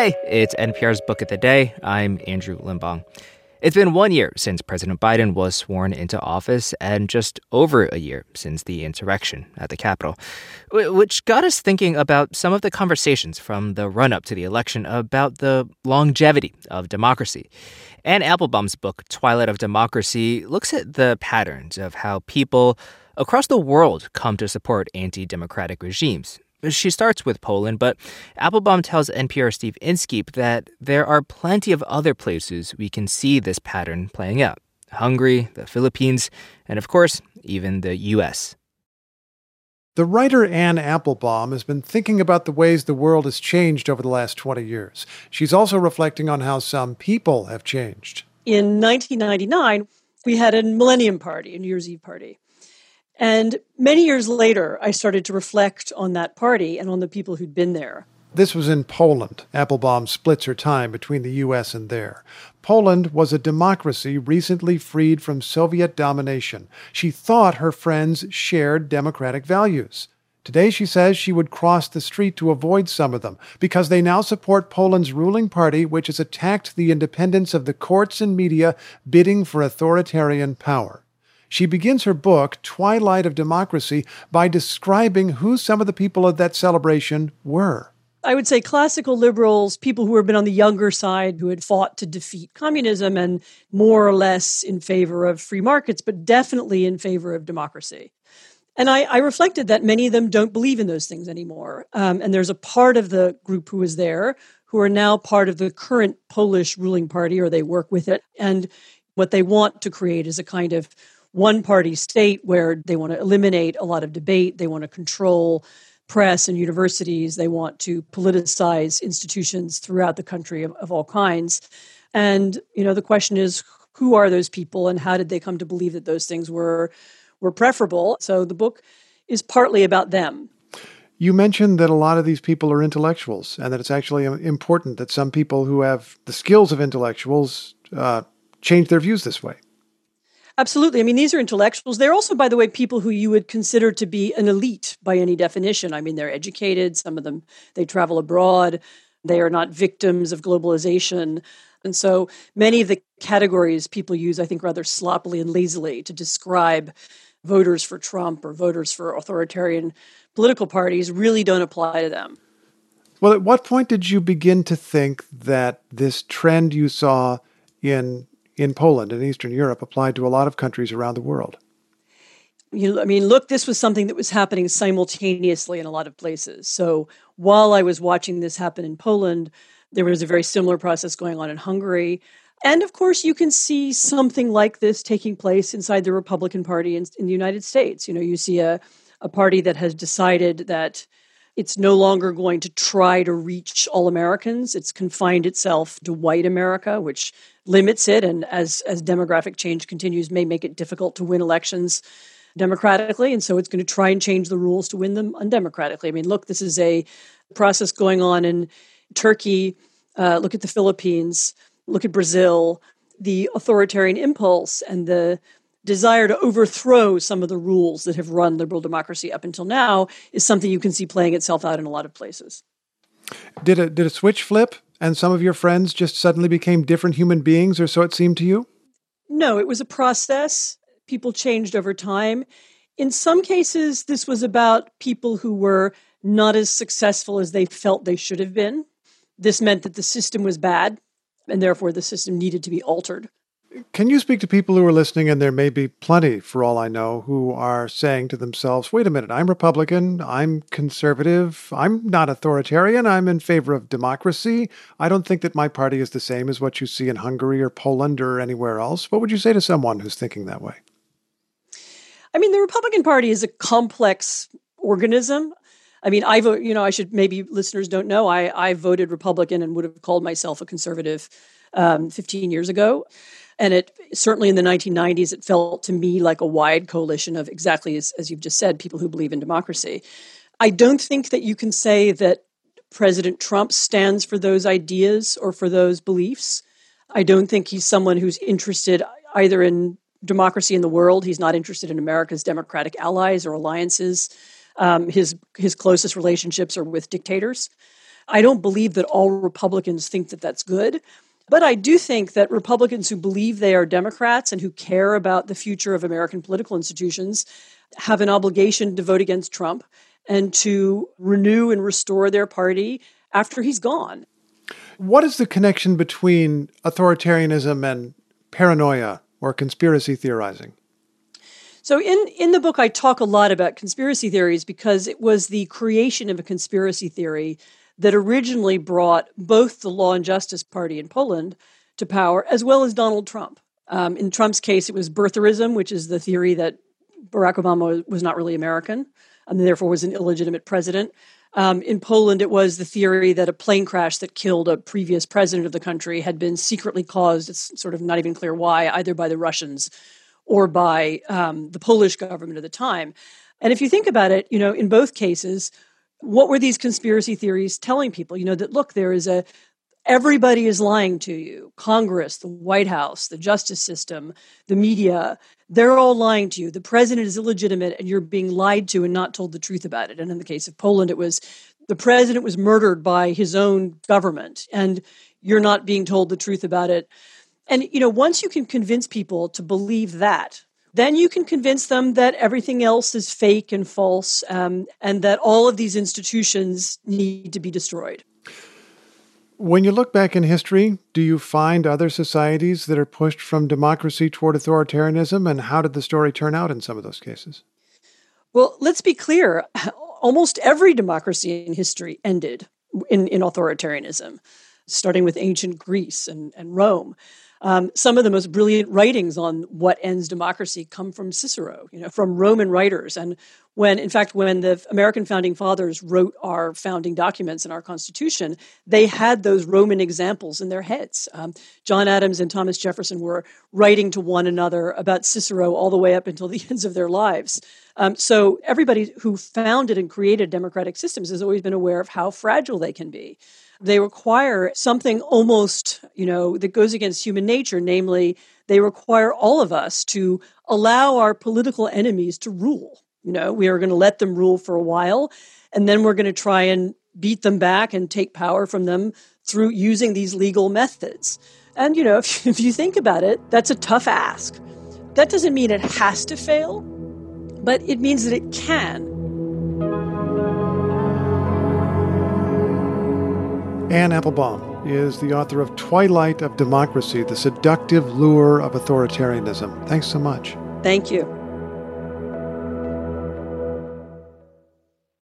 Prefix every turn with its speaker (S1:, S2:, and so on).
S1: Hey, it's NPR's Book of the Day. I'm Andrew Limbong. It's been one year since President Biden was sworn into office and just over a year since the insurrection at the Capitol, which got us thinking about some of the conversations from the run up to the election about the longevity of democracy. Anne Applebaum's book, Twilight of Democracy, looks at the patterns of how people across the world come to support anti democratic regimes she starts with Poland, but Applebaum tells NPR Steve Inskeep that there are plenty of other places we can see this pattern playing out Hungary, the Philippines, and of course, even the U.S.
S2: The writer Anne Applebaum has been thinking about the ways the world has changed over the last 20 years. She's also reflecting on how some people have changed.
S3: In 1999, we had a Millennium Party, a New Year's Eve party. And many years later, I started to reflect on that party and on the people who'd been there.
S2: This was in Poland. Applebaum splits her time between the U.S. and there. Poland was a democracy recently freed from Soviet domination. She thought her friends shared democratic values. Today, she says she would cross the street to avoid some of them because they now support Poland's ruling party, which has attacked the independence of the courts and media, bidding for authoritarian power. She begins her book, Twilight of Democracy, by describing who some of the people of that celebration were.
S3: I would say classical liberals, people who had been on the younger side, who had fought to defeat communism and more or less in favor of free markets, but definitely in favor of democracy. And I, I reflected that many of them don't believe in those things anymore. Um, and there's a part of the group who was there who are now part of the current Polish ruling party, or they work with it. And what they want to create is a kind of one party state where they want to eliminate a lot of debate, they want to control press and universities, they want to politicize institutions throughout the country of, of all kinds. And, you know, the question is who are those people and how did they come to believe that those things were were preferable? So the book is partly about them.
S2: You mentioned that a lot of these people are intellectuals, and that it's actually important that some people who have the skills of intellectuals uh, change their views this way.
S3: Absolutely. I mean, these are intellectuals. They're also, by the way, people who you would consider to be an elite by any definition. I mean, they're educated. Some of them, they travel abroad. They are not victims of globalization. And so many of the categories people use, I think, rather sloppily and lazily to describe voters for Trump or voters for authoritarian political parties really don't apply to them.
S2: Well, at what point did you begin to think that this trend you saw in in Poland and Eastern Europe applied to a lot of countries around the world.
S3: You, I mean, look, this was something that was happening simultaneously in a lot of places. So while I was watching this happen in Poland, there was a very similar process going on in Hungary. And of course, you can see something like this taking place inside the Republican Party in, in the United States. You know, you see a, a party that has decided that it's no longer going to try to reach all Americans. It's confined itself to white America, which limits it and as as demographic change continues may make it difficult to win elections democratically and so it's going to try and change the rules to win them undemocratically. I mean look this is a process going on in turkey. Uh, look at the philippines. Look at brazil. The authoritarian impulse and the desire to overthrow some of the rules that have run liberal democracy up until now is something you can see playing itself out in a lot of places
S2: did a did a switch flip and some of your friends just suddenly became different human beings, or so it seemed to you?
S3: No, it was a process. People changed over time. In some cases, this was about people who were not as successful as they felt they should have been. This meant that the system was bad, and therefore the system needed to be altered.
S2: Can you speak to people who are listening, and there may be plenty, for all I know, who are saying to themselves, wait a minute, I'm Republican, I'm conservative, I'm not authoritarian, I'm in favor of democracy. I don't think that my party is the same as what you see in Hungary or Poland or anywhere else. What would you say to someone who's thinking that way?
S3: I mean, the Republican Party is a complex organism. I mean, I vote, you know, I should maybe listeners don't know, I, I voted Republican and would have called myself a conservative um, 15 years ago. And it certainly in the 1990s, it felt to me like a wide coalition of exactly as, as you've just said, people who believe in democracy. I don't think that you can say that President Trump stands for those ideas or for those beliefs. I don't think he's someone who's interested either in democracy in the world. He's not interested in America's democratic allies or alliances. Um, his his closest relationships are with dictators. I don't believe that all Republicans think that that's good. But I do think that Republicans who believe they are Democrats and who care about the future of American political institutions have an obligation to vote against Trump and to renew and restore their party after he's gone.
S2: What is the connection between authoritarianism and paranoia or conspiracy theorizing?
S3: So in in the book I talk a lot about conspiracy theories because it was the creation of a conspiracy theory that originally brought both the Law and Justice Party in Poland to power, as well as Donald Trump. Um, in Trump's case, it was birtherism, which is the theory that Barack Obama was not really American and therefore was an illegitimate president. Um, in Poland, it was the theory that a plane crash that killed a previous president of the country had been secretly caused, it's sort of not even clear why, either by the Russians or by um, the Polish government at the time. And if you think about it, you know, in both cases, what were these conspiracy theories telling people? You know, that look, there is a, everybody is lying to you Congress, the White House, the justice system, the media. They're all lying to you. The president is illegitimate and you're being lied to and not told the truth about it. And in the case of Poland, it was the president was murdered by his own government and you're not being told the truth about it. And, you know, once you can convince people to believe that, then you can convince them that everything else is fake and false um, and that all of these institutions need to be destroyed.
S2: When you look back in history, do you find other societies that are pushed from democracy toward authoritarianism? And how did the story turn out in some of those cases?
S3: Well, let's be clear. Almost every democracy in history ended in, in authoritarianism, starting with ancient Greece and, and Rome. Um, some of the most brilliant writings on what ends democracy come from Cicero, you know, from Roman writers. And when, in fact, when the American founding fathers wrote our founding documents and our Constitution, they had those Roman examples in their heads. Um, John Adams and Thomas Jefferson were writing to one another about Cicero all the way up until the ends of their lives. Um, so everybody who founded and created democratic systems has always been aware of how fragile they can be they require something almost, you know, that goes against human nature, namely, they require all of us to allow our political enemies to rule. You know, we are going to let them rule for a while, and then we're going to try and beat them back and take power from them through using these legal methods. And, you know, if, if you think about it, that's a tough ask. That doesn't mean it has to fail, but it means that it can.
S2: Anne Applebaum is the author of Twilight of Democracy The Seductive Lure of Authoritarianism. Thanks so much.
S3: Thank you.